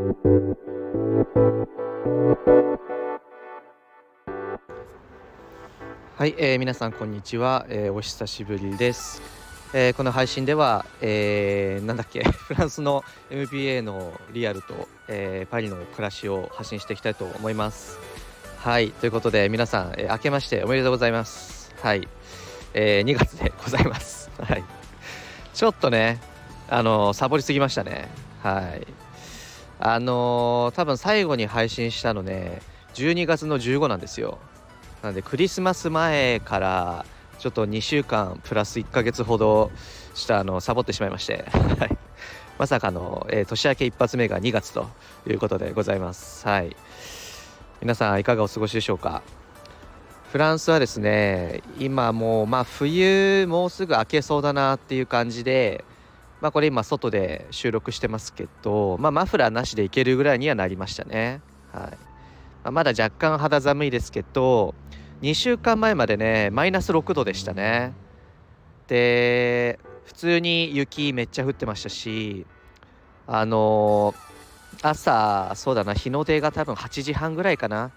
はい、えー、皆さんこんにちは、えー、お久しぶりです、えー、この配信では、えー、なんだっけ フランスの MBA のリアルと、えー、パリの暮らしを発信していきたいと思います。はいということで皆さん、えー、明けましておめでとうございます。はい、えー、2月でございます。はい。ちょっとねあのサボりすぎましたね。はい。あのー、多分最後に配信したのね12月の15なんですよ。なんでクリスマス前からちょっと2週間プラス1ヶ月ほどしたあのサボってしまいまして。まさかの、えー、年明け一発目が2月ということでございます。はい。皆さんいかがお過ごしでしょうか？フランスはですね今もうまあ冬もうすぐ明けそうだなっていう感じでまあこれ今外で収録してますけどまあマフラーなしでいけるぐらいにはなりましたね。はい、まあ、まだ若干肌寒いですけど2週間前までねマイナス6度でしたね。で普通に雪めっちゃ降ってましたしあのー、朝そうだな日の出が多分8時半ぐらいかな。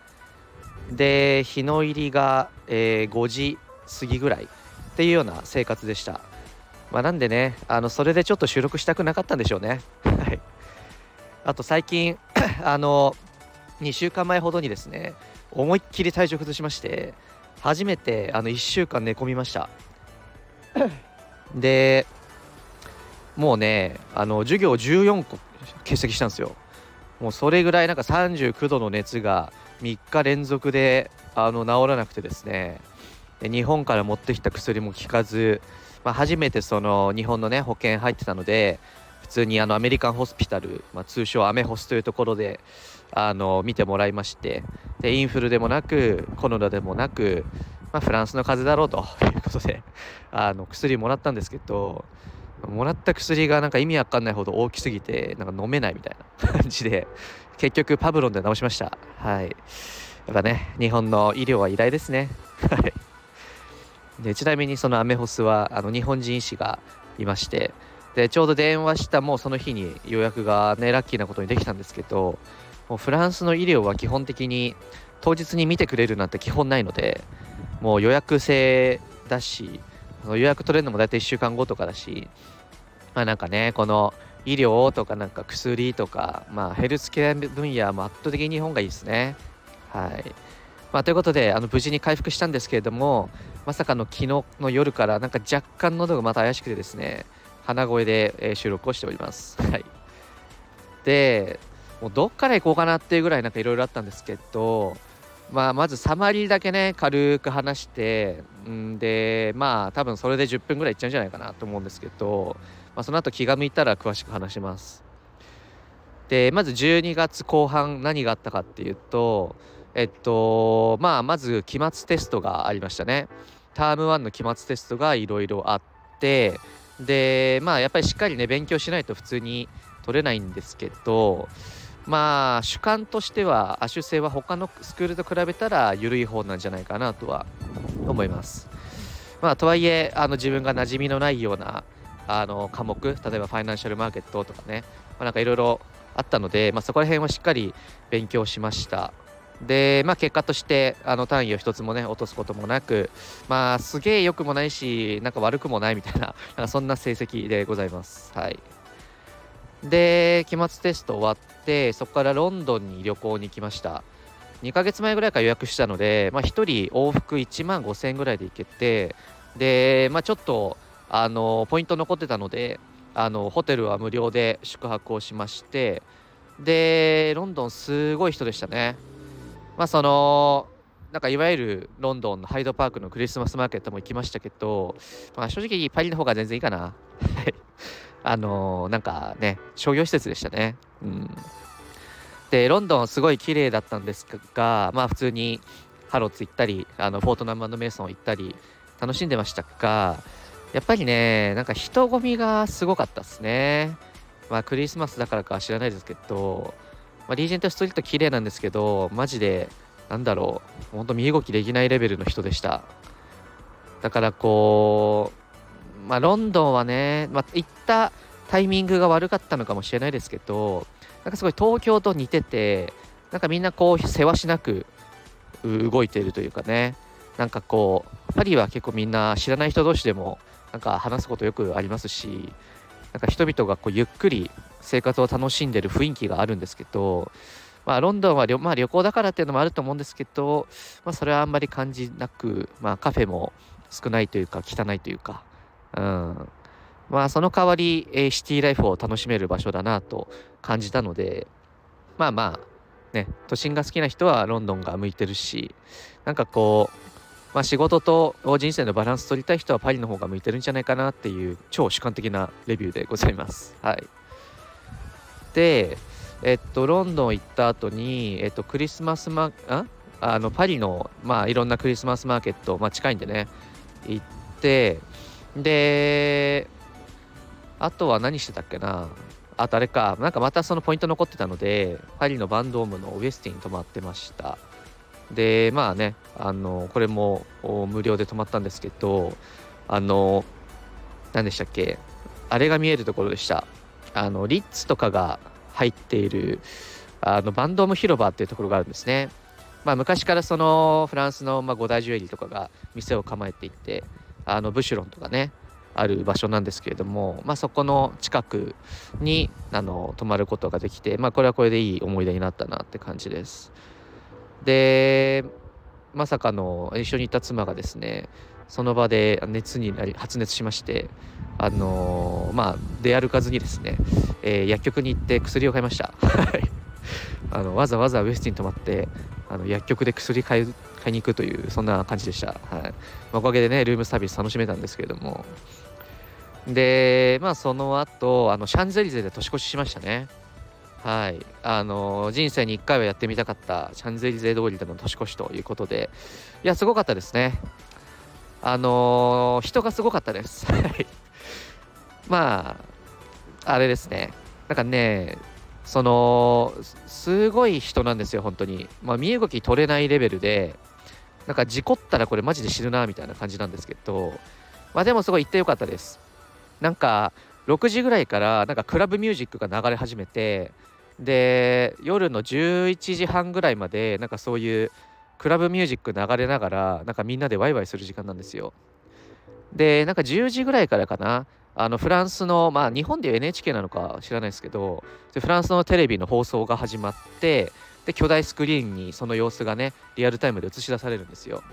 で日の入りが、えー、5時過ぎぐらいっていうような生活でした。まあ、なんでねあのそれでちょっと収録したくなかったんでしょうね。はい。あと最近 あの2週間前ほどにですね思いっきり体調崩しまして初めてあの1週間寝込みました。でもうねあの授業14個欠席したんですよ。もうそれぐらいなんか39度の熱が3日連続であの治らなくてですね。で日本から持ってきた薬も効かず、まあ、初めてその日本のね保険入ってたので普通にあのアメリカンホスピタル、まあ、通称アメホスというところであの見てもらいましてでインフルでもなくコロナでもなく、まあ、フランスの風邪だろうということで あの薬もらったんですけどもらった薬がなんか意味わかんないほど大きすぎてなんか飲めないみたいな 感じで結局パブロンで治しました。はい。やっぱね日本の医療は偉大ですね。はい。でちなみにそのアメホスはあの日本人医師がいましてでちょうど電話したもうその日に予約がねラッキーなことにできたんですけどもうフランスの医療は基本的に当日に見てくれるなんて基本ないのでもう予約制だし予約取れるのも大体1週間後とかだしまあなんかねこの医療とかなんか薬とかまあヘルスケア分野も圧倒的に日本がいいですね。はい。まあということであの無事に回復したんですけれどもまさかの昨日の夜からなんか若干喉がまた怪しくてですね鼻声で、収録をしております。はい。でもうどっから行こうかなっていうぐらいなんかいろいろあったんですけどまあまずサマリーだけね軽く話してんでまあ多分それで10分ぐらいいっちゃうんじゃないかなと思うんですけど、まあ、その後気が向いたら詳しく話します。でまず12月後半何があったかっていうとえっとまあまず期末テストがありましたねターム1の期末テストがいろいろあってでまあやっぱりしっかりね勉強しないと普通に取れないんですけどまあ主観としては亜種性は他のスクールと比べたら緩い方なんじゃないかなとは思います。まあ、とはいえあの自分が馴染みのないようなあの科目例えばファイナンシャルマーケットとかね、まあ、なんかいろいろあったので、まあ、そこら辺はしっかり勉強しました。で、まあ、結果としてあの単位を一つもね落とすこともなく、まあ、すげえ良くもないしなんか悪くもないみたいな なんそんな成績でございます。はい。で期末テスト終わってそこからロンドンに旅行に行きました。2ヶ月前ぐらいから予約したので、まあ、1人往復1万5000円ぐらいで行けてで、まあ、ちょっとあのポイント残ってたのであのホテルは無料で宿泊をしましてでロンドンすごい人でしたね。まあそのなんかいわゆるロンドンのハイドパークのクリスマスマーケットも行きましたけど、まあ、正直パリの方が全然いいかな あのー、なんかね、商業施設でしたね。うん。で、ロンドンすごい綺麗だったんですが、まあ普通にハロッツ行ったり、あのフォートナムメイソン行ったり、楽しんでましたが、やっぱりね、なんか人混みがすごかったですね。まあクリスマスだからか知らないですけど、まあ、リージェントストリート綺麗なんですけど、マジで、なんだろう、ほんと身動きできないレベルの人でした。だからこう、まあ、ロンドンはね、まあ、行ったタイミングが悪かったのかもしれないですけど、なんかすごい東京と似ててなんかみんなこうせわしなく動いているというかねなんかこうパリは結構みんな知らない人同士でもなんか話すことよくありますしなんか人々がこうゆっくり生活を楽しんでる雰囲気があるんですけど、まあ、ロンドンはまあ、旅行だからっていうのもあると思うんですけど、まあ、それはあんまり感じなく、まあ、カフェも少ないというか汚いというか、うん、まあその代わり、えー、シティライフを楽しめる場所だなと感じたのでまあまあね都心が好きな人はロンドンが向いてるしなんかこうまあ、仕事と人生のバランス取りたい人はパリの方が向いてるんじゃないかなっていう超主観的なレビューでございます。はい、で、えっと、ロンドン行った後に、えっと、クリスマスマあ？あのパリの、まあ、いろんなクリスマスマーケット、まあ、近いんでね行ってであとは何してたっけな？あとあれかなんかまたそのポイント残ってたのでパリのバンドームのウエスティに泊まってました。でまあねあのこれも無料で泊まったんですけどあの何でしたっけ？あれが見えるところでした。あのリッツとかが入っているあのバンドーム広場っていうところがあるんですねまあ、昔からそのフランスのまあ五大ジュエリーとかが店を構えていてあのブシュロンとかねある場所なんですけれども、まあ、そこの近くにあの泊まることができて、まあ、これはこれでいい思い出になったなって感じです。でまさかの一緒にいた妻がですねその場で熱になり発熱しましてあのー、まあ出歩かずにですね、えー、薬局に行って薬を買いました。あのわざわざウエスティン泊まってあの薬局で薬買い買いに行くというそんな感じでした、はい、おかげでねルームサービス楽しめたんですけれども。でまあその後あのシャンゼリゼで年越ししましたね。はい。あの人生に1回はやってみたかったシャンゼリゼ通りでの年越しということで。いやすごかったですね。あの人がすごかったです。まああれですね。なんかねそのすごい人なんですよ本当に。まあ身動き取れないレベルでなんか事故ったらこれマジで死ぬなみたいな感じなんですけどまあでもすごい行ってよかったです。なんか6時ぐらいからなんかクラブミュージックが流れ始めてで夜の11時半ぐらいまでなんかそういうクラブミュージック流れながらなんかみんなでワイワイする時間なんですよ。でなんか10時ぐらいからかなあのフランスのまあ日本で NHK なのか知らないですけどフランスのテレビの放送が始まってで巨大スクリーンにその様子がねリアルタイムで映し出されるんですよ。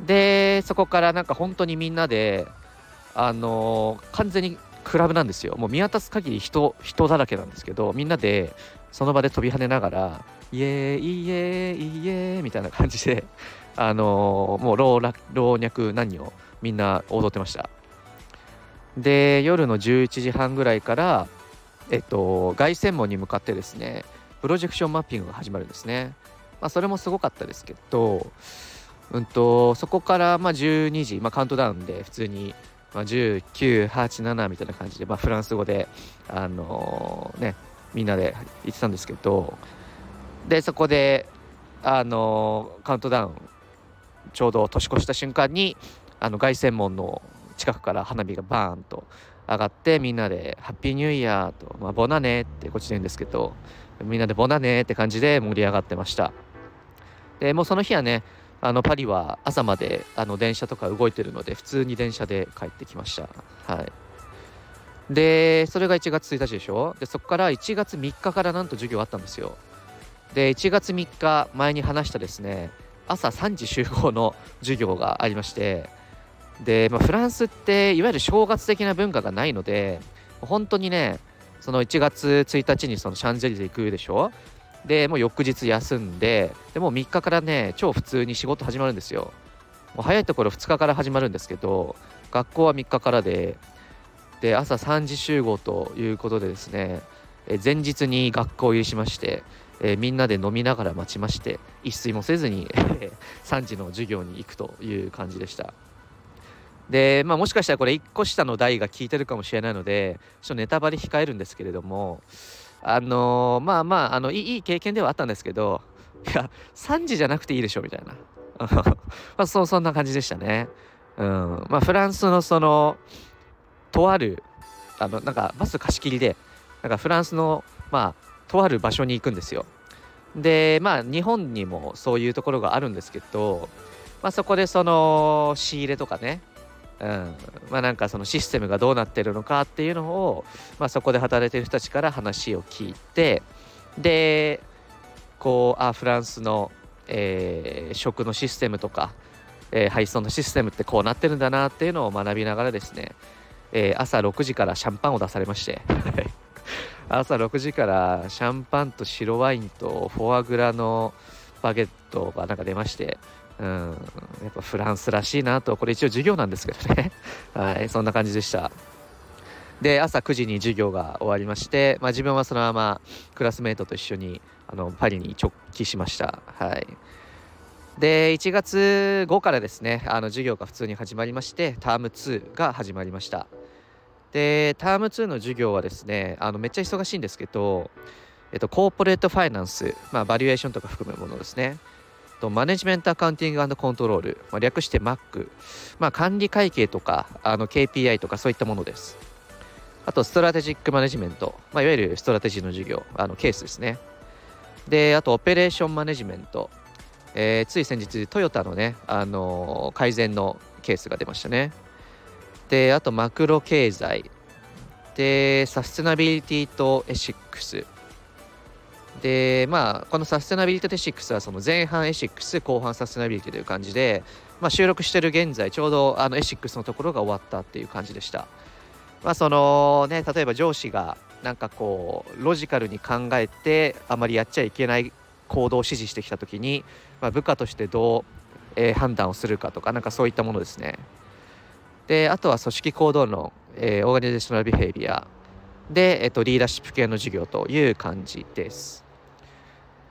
でそこからなんか本当にみんなであのー、完全にクラブなんですよ。もう見渡す限り人人だらけなんですけどみんなでその場で飛び跳ねながらイエーイイエーイイエーみたいな感じであのー、もう老若男女みんな踊ってました。で夜の11時半ぐらいからえっと凱旋門に向かってですねプロジェクションマッピングが始まるんですね。まあ、それもすごかったですけど、うんと、そこからまあ12時、まあ、カウントダウンで普通に、まあ、1987みたいな感じで、まあ、フランス語で、あのー、ね、みんなで言ってたんですけど、で、そこで、あのー、カウントダウン、ちょうど年越した瞬間に、あの凱旋門の近くから花火がバーンと上がってみんなで「ハッピーニューイヤー」と「まあ、ボナネ」ってこっちで言うんですけどみんなでボナネって感じで盛り上がってました。でもうその日はねあのパリは朝まであの電車とか動いてるので普通に電車で帰ってきました。はい。でそれが1月1日でしょ？でそこから1月3日からなんと授業あったんですよ。で1月3日前に話したですね朝3時集合の授業がありましてで、まあ、フランスっていわゆる正月的な文化がないので本当にねその1月1日にそのシャンゼリゼ行くでしょ？でもう翌日休んででもう3日からね超普通に仕事始まるんですよ。もう早いところ2日から始まるんですけど学校は3日からでで朝3時集合ということでですねえ前日に学校入りしまして、えみんなで飲みながら待ちまして一睡もせずに3時の授業に行くという感じでした。で、まあ、もしかしたらこれ1個下の代が聞いてるかもしれないのでちょっとネタバレ控えるんですけれどもあのー、まあまああのいい経験ではあったんですけどいや3時じゃなくていいでしょみたいな まあそそんな感じでしたね。うんまあ、フランスのそのとあるあのなんかバス貸し切りでなんかフランスのまあとある場所に行くんですよ。でまあ日本にもそういうところがあるんですけど、まあ、そこでその仕入れとかね、うん。まあ、なんかそのシステムがどうなってるのかっていうのを、まあ、そこで働いてる人たちから話を聞いてでこうあフランスの、えー、食のシステムとか、えー、配送のシステムってこうなってるんだなっていうのを学びながらですね、えー、朝6時からシャンパンを出されまして 朝6時からシャンパンと白ワインとフォアグラのバゲットがなんか出まして、うん、やっぱフランスらしいなと、これ一応授業なんですけどね。はい、そんな感じでした。で、朝9時に授業が終わりまして、まあ、自分はそのままクラスメートと一緒にあのパリに直帰しました。はい。で、1月5からですね、あの授業が普通に始まりまして、ターム2が始まりました。で、ターム2の授業はですね、あのめっちゃ忙しいんですけど、えっと、コーポレートファイナンス、まあ、バリエーションとか含むものですね。とマネジメントアカウンティングコントロール、まあ、略して MAC、まあ、管理会計とかあの KPI とかそういったものです。あと、 Strategic Management、まあ、いわゆるストラテジーの授業、あのケースですね。で、あと、 Operation Management、えー、つい先日、トヨタのね、あのー、改善のケースが出ましたね。で、あとマクロ経済。で、サステナビリティと Ethics。で、まあ、このサステナビリティと Ethics はその前半 Ethics、後半サステナビリティという感じで、まあ、収録してる現在、ちょうどあの Ethics のところが終わったっていう感じでした。まあ、そのね、例えば上司がなんかこう、ロジカルに考えて、あまりやっちゃいけない行動を指示してきたときに、まあ、部下としてどう、えー、判断をするかとか、なんかそういったものですね。であとは組織行動論、えー、 Organizational Behavior で、えっと、リーダーシップ系の授業という感じです。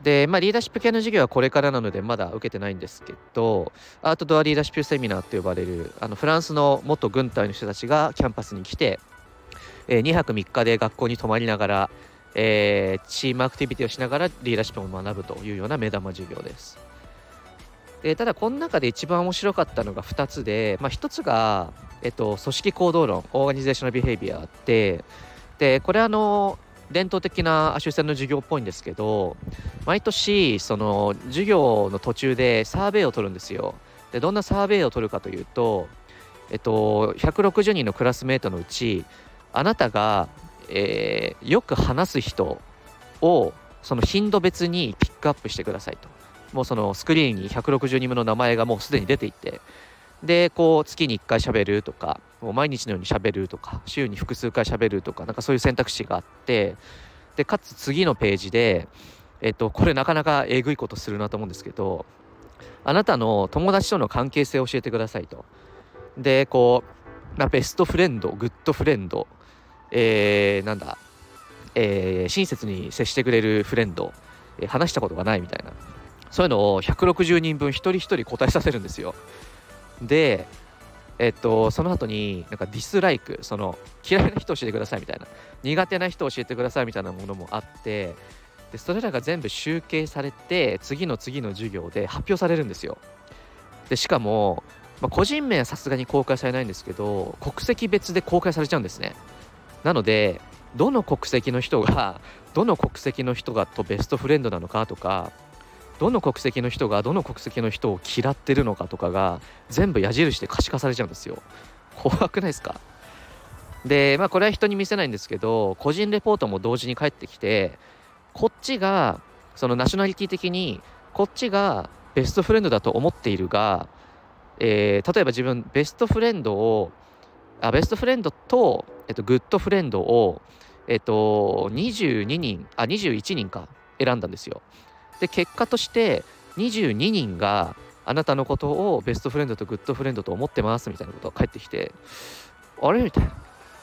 で、まあ、リーダーシップ系の授業はこれからなのでまだ受けてないんですけど、 Outdoor Leadership Seminar と呼ばれる、あのフランスの元軍隊の人たちがキャンパスに来て、えー、2泊3日で学校に泊まりながら、えー、チームアクティビティをしながらリーダーシップを学ぶというような目玉授業です。でただこの中で一番面白かったのが2つで、まあ、1つが、えっと、組織行動論 Organizational Behavior ででこれあの伝統的な出世の授業っぽいんですけど毎年その授業の途中でサーベイを取るんですよ。でどんなサーベイを取るかというとえっと160人のクラスメートのうちあなたが、えー、よく話す人をその頻度別にピックアップしてくださいと。もうそのスクリーンに160人分の名前がもうすでに出ていてでこう月に1回喋るとかもう毎日のように喋るとか週に複数回喋るとかなんかそういう選択肢があってでかつ次のページで、えっと、これなかなかえぐいことするなと思うんですけどあなたの友達との関係性を教えてくださいとでこう、まあ、ベストフレンドグッドフレンドえー、なんだ、えー、親切に接してくれるフレンド、話したことがないみたいなそういうのを160人分一人一人答えさせるんですよ。で、えっと、その後に、なんかディスライク、その嫌いな人教えてくださいみたいな、苦手な人教えてくださいみたいなものもあって、でそれらが全部集計されて、次の次の授業で発表されるんですよ。でしかも、まあ、個人名はさすがに公開されないんですけど、国籍別で公開されちゃうんですね。なので、どの国籍の人が、どの国籍の人がとベストフレンドなのかとか、どの国籍の人がどの国籍の人を嫌ってるのかとかが全部矢印で可視化されちゃうんですよ。怖くないですか？で、まあこれは人に見せないんですけど、個人レポートも同時に返ってきて、こっちが、そのナショナリティ的に、こっちがベストフレンドだと思っているが、えー、例えば自分、ベストフレンドを、あベストフレンドと、えっと、グッドフレンドを、えっと、22人、あ、21人か、選んだんですよ。で結果として22人があなたのことをベストフレンドとグッドフレンドと思ってますみたいなことが返ってきてあれ？みたいな。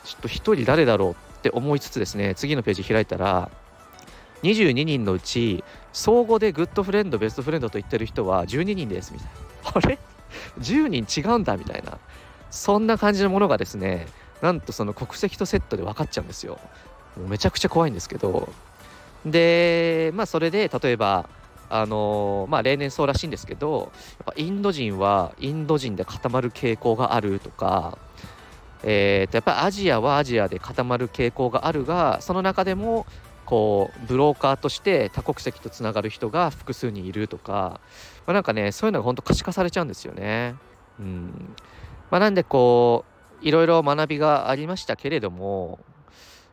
ちょっと1人誰だろうって思いつつですね次のページ開いたら22人のうち相互でグッドフレンドベストフレンドと言ってる人は12人ですみたいな。あれ？10人違うんだみたいな。そんな感じのものがですねなんとその国籍とセットで分かっちゃうんですよ。もうめちゃくちゃ怖いんですけどで、まあ、それで例えば、あの、まあ、例年そうらしいんですけどやっぱインド人はインド人で固まる傾向があるとか、えー、とやっぱりアジアはアジアで固まる傾向があるがその中でもこうブローカーとして多国籍とつながる人が複数にいるとか、まあ、なんかねそういうのが本当可視化されちゃうんですよね。うんまあ、なんでこういろいろ学びがありましたけれども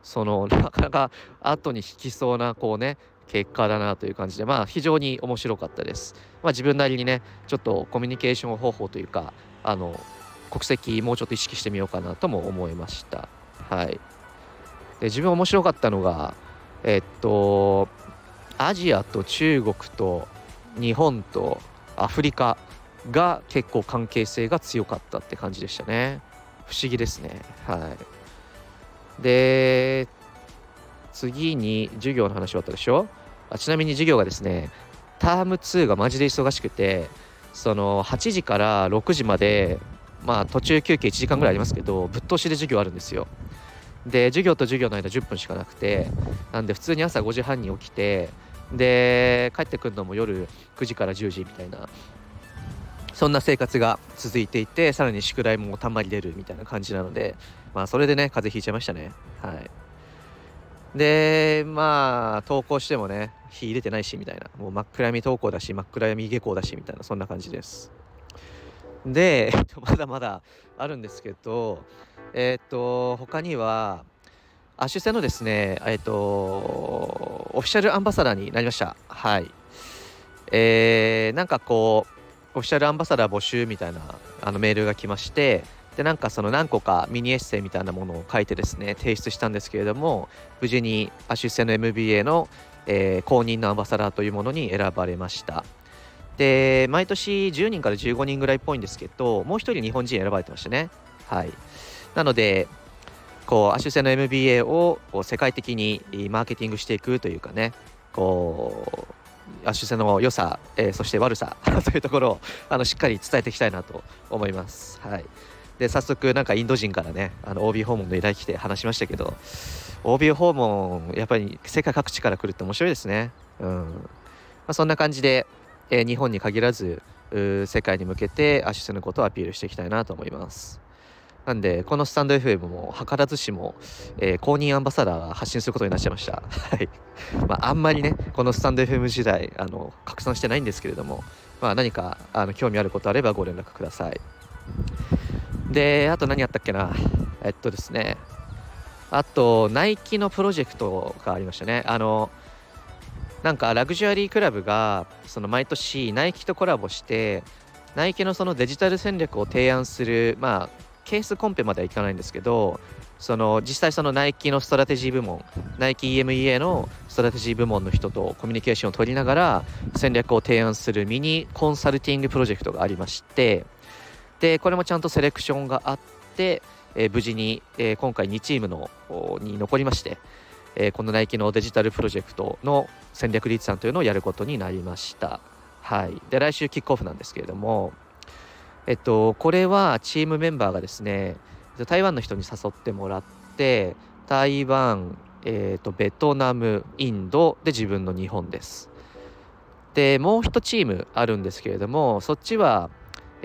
そのなかなか後に引きそうなこうね結果だなという感じでまあ非常に面白かったです。まあ、自分なりにねちょっとコミュニケーション方法というかあの国籍もうちょっと意識してみようかなとも思いました。はい、で自分面白かったのがえっとアジアと中国と日本とアフリカが結構関係性が強かったって感じでしたね不思議ですねはいで次に授業の話終わったでしょ？あちなみに授業がですねターム2がマジで忙しくてその8時から6時までまあ途中休憩1時間ぐらいありますけどぶっ通しで授業あるんですよ。で授業と授業の間10分しかなくてなんで普通に朝5時半に起きてで帰ってくるのも夜9時から10時みたいなそんな生活が続いていてさらに宿題もたまり出るみたいな感じなのでまあそれでね風邪ひいちゃいましたね。はい。でまあ投稿してもね火入れてないしみたいな。もう真っ暗闇投稿だし真っ暗闇下校だしみたいな。そんな感じです。でまだまだあるんですけどえっ、と他にはアシュ製のですねえっ、とオフィシャルアンバサダーになりました。はい。えー、なんかこうオフィシャルアンバサダー募集みたいなあのメールが来ましてでなんかその何個かミニエッセイみたいなものを書いてですね提出したんですけれども無事にアシュセの MBA の、えー、公認のアンバサダーというものに選ばれました。で毎年10人から15人ぐらいっぽいんですけどもう一人日本人選ばれてましたね。はい。なのでこうアシュセの MBA をこう世界的にマーケティングしていくというかねこうアシュセの良さ、えー、そして悪さ というところをあのしっかり伝えていきたいなと思います。はい、で早速なんかインド人からねあの OB 訪問の依頼来て話しましたけど OB 訪問やっぱり世界各地から来るって面白いですね。うんまあ、そんな感じで、えー、日本に限らず世界に向けてアシュセのことをアピールしていきたいなと思います。なんで、このスタンド FM も図らずしも、えー、公認アンバサダーが発信することになっちゃいました。はい。まあ、あんまりね、このスタンド FM 時代、あの、拡散してないんですけれども、まあ、何か、あの、興味あることあればご連絡ください。で、あと何やったっけな。えっとですね、あと、ナイキのプロジェクトがありましたね。あの、なんか Luxury Club がその毎年ナイキとコラボしてナイキのそのデジタル戦略を提案するまあケースコンペまではいかないんですけどその実際そのナイキのストラテジー部門ナイキ EMEA のストラテジー部門の人とコミュニケーションを取りながら戦略を提案するミニコンサルティングプロジェクトがありましてでこれもちゃんとセレクションがあって、えー、無事に、えー、今回2チームのに残りまして、えー、このナイキのデジタルプロジェクトの戦略リーさんというのをやることになりました。はい、で来週キックオフなんですけれどもえっと、これはチームメンバーがですね、台湾の人に誘ってもらって、台湾、えっと、ベトナム、インドで自分の日本です。で、もう一チームあるんですけれども、そっちは、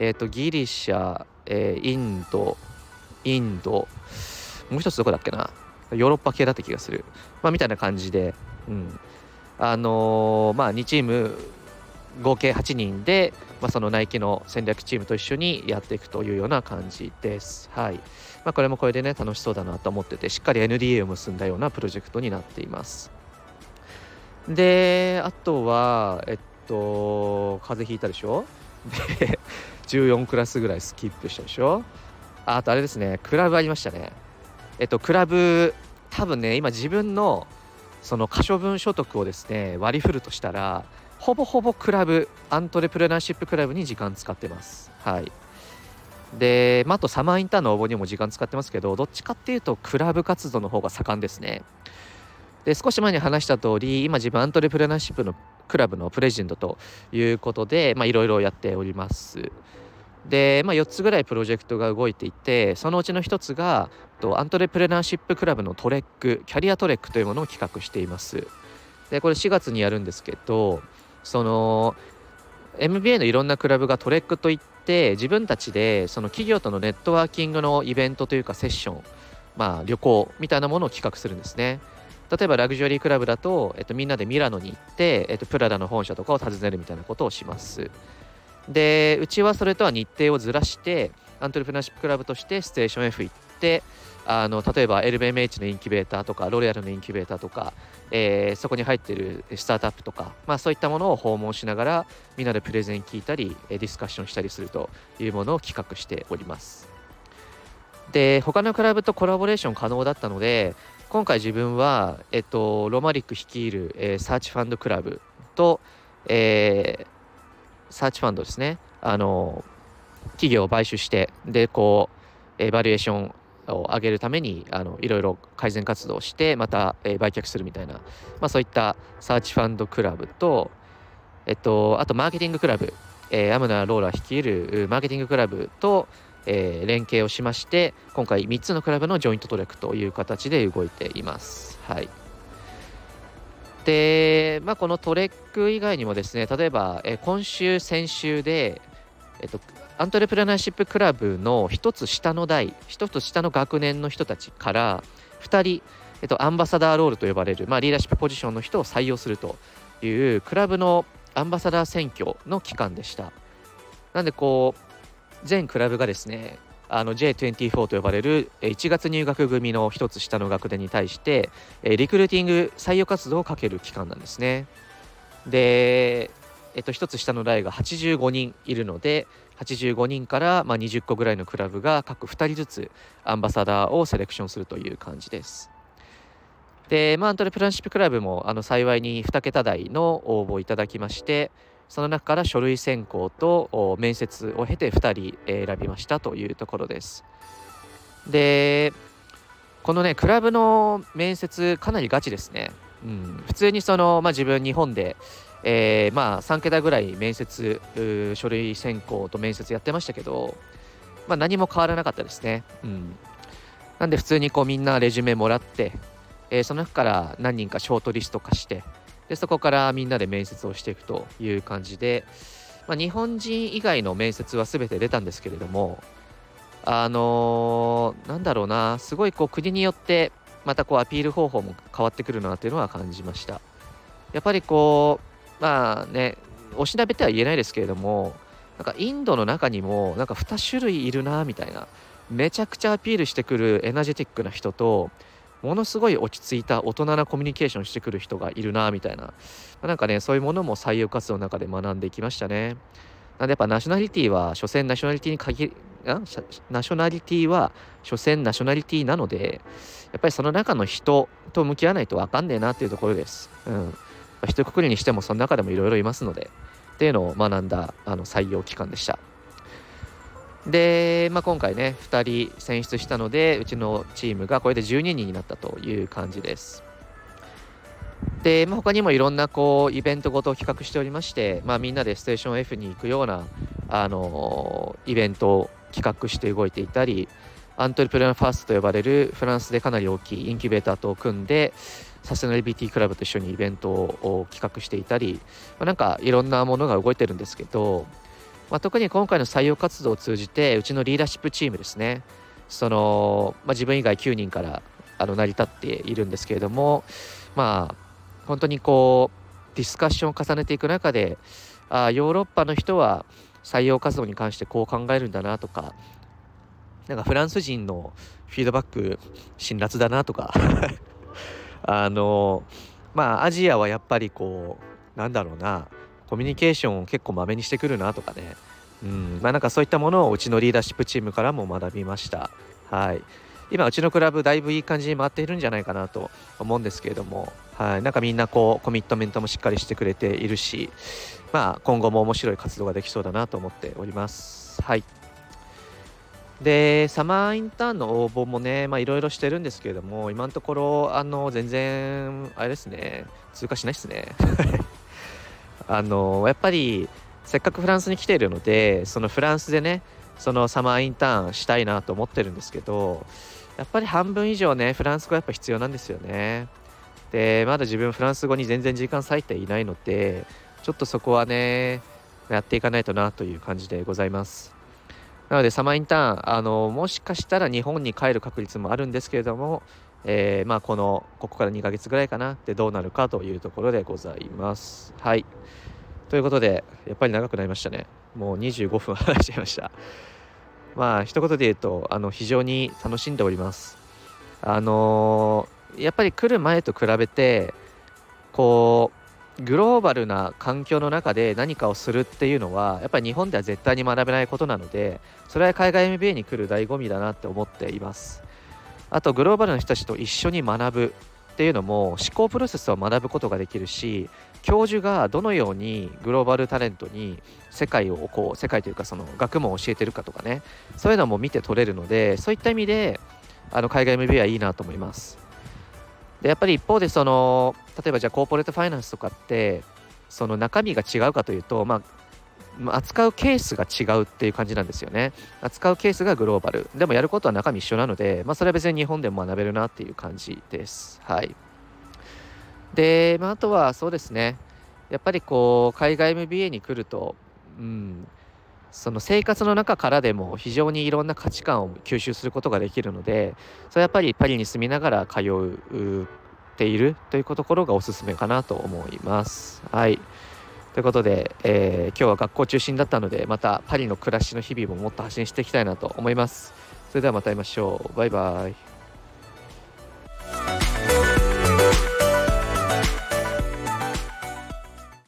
えっと、ギリシャ、えー、インド、インド、もう一つどこだっけな、ヨーロッパ系だった気がする。まあ、みたいな感じで、うん。あのー、まあ、2チーム合計8人で、まあ、そのナイキの戦略チームと一緒にやっていくというような感じです。はいまあ、これもこれでね楽しそうだなと思っててしっかり NDA を結んだようなプロジェクトになっています。であとはえっと風邪ひいたでしょ？で14クラスぐらいスキップしたでしょ？あとあれですねクラブありましたね。えっとクラブ多分ね今自分のその可処分所得をですね割り振るとしたらほぼほぼクラブアントレプレナーシップクラブに時間使ってます。はい。で、まあ、あとサマーインターンの応募にも時間使ってますけどどっちかっていうとクラブ活動の方が盛んですね。で少し前に話した通り今自分アントレプレナーシップのクラブのプレジデントということでいろいろやっております。で、まあ、4つぐらいプロジェクトが動いていてそのうちの1つが Entrepreneurship Club の Trek Career Trek というものを企画しています。でこれ4月にやるんですけどその MBA のいろんなクラブが Trek といって自分たちでその企業とのネットワーキングのイベントというかセッションまあ旅行みたいなものを企画するんですね。例えばラグジュアリークラブだと、えっと、みんなでミラノに行って、えっと、プラダの本社とかを訪ねるみたいなことをします。でうちはそれとは日程をずらしてアントレプナーシップクラブとしてステーション F 行ってあの例えば LBMH のインキュベーターとかロレアルのインキュベーターとか、えー、そこに入っているスタートアップとか、まあ、そういったものを訪問しながらみんなでプレゼン聞いたりディスカッションしたりするというものを企画しております。で他のクラブとコラボレーション可能だったので今回自分は、えっと、ロマリック率いる、えー、サーチファンドクラブと、えー、サーチファンドですね。あの企業を買収してでこうエバリエーションを上げるためにあのいろいろ改善活動をしてまた、え、売却するみたいな、まあ、そういったサーチファンドクラブと、えっと、あとマーケティングクラブ、えー、アムナ・ローラ率いるマーケティングクラブと、えー、連携をしまして今回3つのクラブの Joint Trek という形で動いています。はい、で、まあ、この Trek 以外にもですね例えば、えー、今週先週で、えっと、 Entrepreneurship Club の1つ下の代1つ下の学年の人たちから2人、えっと、 Ambassador Role と呼ばれる、まあ、リーダーシップポジションの人を採用するというクラブのアンバサダー選挙の期間でした。なんでこう全クラブがですねあの J24 と呼ばれる1月入学組の1つ下の学年に対してリクルーティング採用活動をかける期間なんですね。で、えっと、1つ下の代が85人いるので85人からまあ20個ぐらいのクラブが各2人ずつアンバサダーをセレクションするという感じです。で、まあ、アントレプランシップクラブもあの幸いに2桁台の応募いただきましてその中から書類選考と面接を経て2人選びましたというところです。で、このね、クラブの面接かなりガチですね。うん、普通にその、まあ、自分日本で、えー、まあ3桁ぐらい面接、書類選考と面接やってましたけど、まあ、何も変わらなかったですね。うん、なんで普通にこうみんなレジュメもらって、えー、その中から何人かショートリスト化して、でそこからみんなで面接をしていくという感じで、まあ、日本人以外の面接は全て出たんですけれどもあのー、なんだろうなすごいこう国によってまたこうアピール方法も変わってくるなというのは感じました。やっぱりこうまあねおしなべては言えないですけれどもなんかインドの中にもなんか2種類いるなみたいなめちゃくちゃアピールしてくるエナジェティックな人とものすごい落ち着いた大人なコミュニケーションしてくる人がいるなみたいな、まあ、なんかねそういうものも採用活動の中で学んでいきましたねなんでやっぱナショナリティは所詮ナショナリティに限りナショナリティは所詮ナショナリティなのでやっぱりその中の人と向き合わないと分かんねえなっていうところです。うん。一括りにしてもその中でもいろいろいますのでっていうのを学んだあの採用期間でした。で、まあ、今回ね2人選出したのでうちのチームがこれで12人になったという感じです。で、まあ、他にもいろんなこうイベントごとを企画しておりまして、まあ、みんなでステーション F に行くような、あの、イベントを企画して動いていたりアントレプレナーファーストと呼ばれるフランスでかなり大きいインキュベーターと組んでサステナリビティクラブと一緒にイベントを企画していたり、まあ、なんかいろんなものが動いてるんですけどまあ、特に今回の採用活動を通じてうちのリーダーシップチームですね。その、まあ、自分以外9人からあの成り立っているんですけれどもまあ本当にこうディスカッションを重ねていく中であヨーロッパの人は採用活動に関してこう考えるんだなとかなんかフランス人のフィードバック辛辣だなとか あのまあアジアはやっぱりこうなんだろうなコミュニケーションを結構まめにしてくるなとかね。うん。まあなんかそういったものをうちのリーダーシップチームからも学びました。はい。今うちのクラブだいぶいい感じに回っているんじゃないかなと思うんですけれども。はい。なんかみんなこうコミットメントもしっかりしてくれているしまあ今後も面白い活動ができそうだなと思っております。はい。でサマーインターンの応募もねいろいろしてるんですけれども今のところあの全然あれですね。通過しないですね。あのやっぱりせっかくフランスに来ているのでそのフランスでねそのサマーインターンしたいなと思ってるんですけどやっぱり半分以上ねフランス語やっぱ必要なんですよね。でまだ自分フランス語に全然時間割いていないのでちょっとそこはねやっていかないとなという感じでございます。なのでサマーインターンあのもしかしたら日本に帰る確率もあるんですけれどもえー、まあこのここから2ヶ月ぐらいかなでどうなるかというところでございます。はい。ということでやっぱり長くなりましたね。もう25分 話しちゃいました。まあ一言で言うとあの非常に楽しんでおります。あのー、やっぱり来る前と比べてこうグローバルな環境の中で何かをするっていうのはやっぱり日本では絶対に学べないことなのでそれは海外 MBA に来る醍醐味だなって思っています。あとグローバルな人たちと一緒に学ぶっていうのも思考プロセスを学ぶことができるし教授がどのようにグローバルタレントに世界をこう世界というかその学問を教えてるかとかね。そういうのも見て取れるのでそういった意味であの海外 MBA はいいなと思います。でやっぱり一方でその例えばじゃあコーポレートファイナンスとかってその中身が違うかというとまあ扱うケースが違うっていう感じなんですよね。扱うケースがグローバル。でもやることは中身一緒なので、まあ、それは別に日本でも学べるなっていう感じです。はい。で、まあ、あとはそうですね。やっぱりこう、海外 MBA に来ると、うん、その生活の中からでも非常にいろんな価値観を吸収することができるので、それはやっぱりパリに住みながら通うているというところがおすすめかなと思います。はい。ということで、えー、今日は学校中心だったので、またパリの暮らしの日々ももっと発信していきたいなと思います。それではまた会いましょう。バイバイ。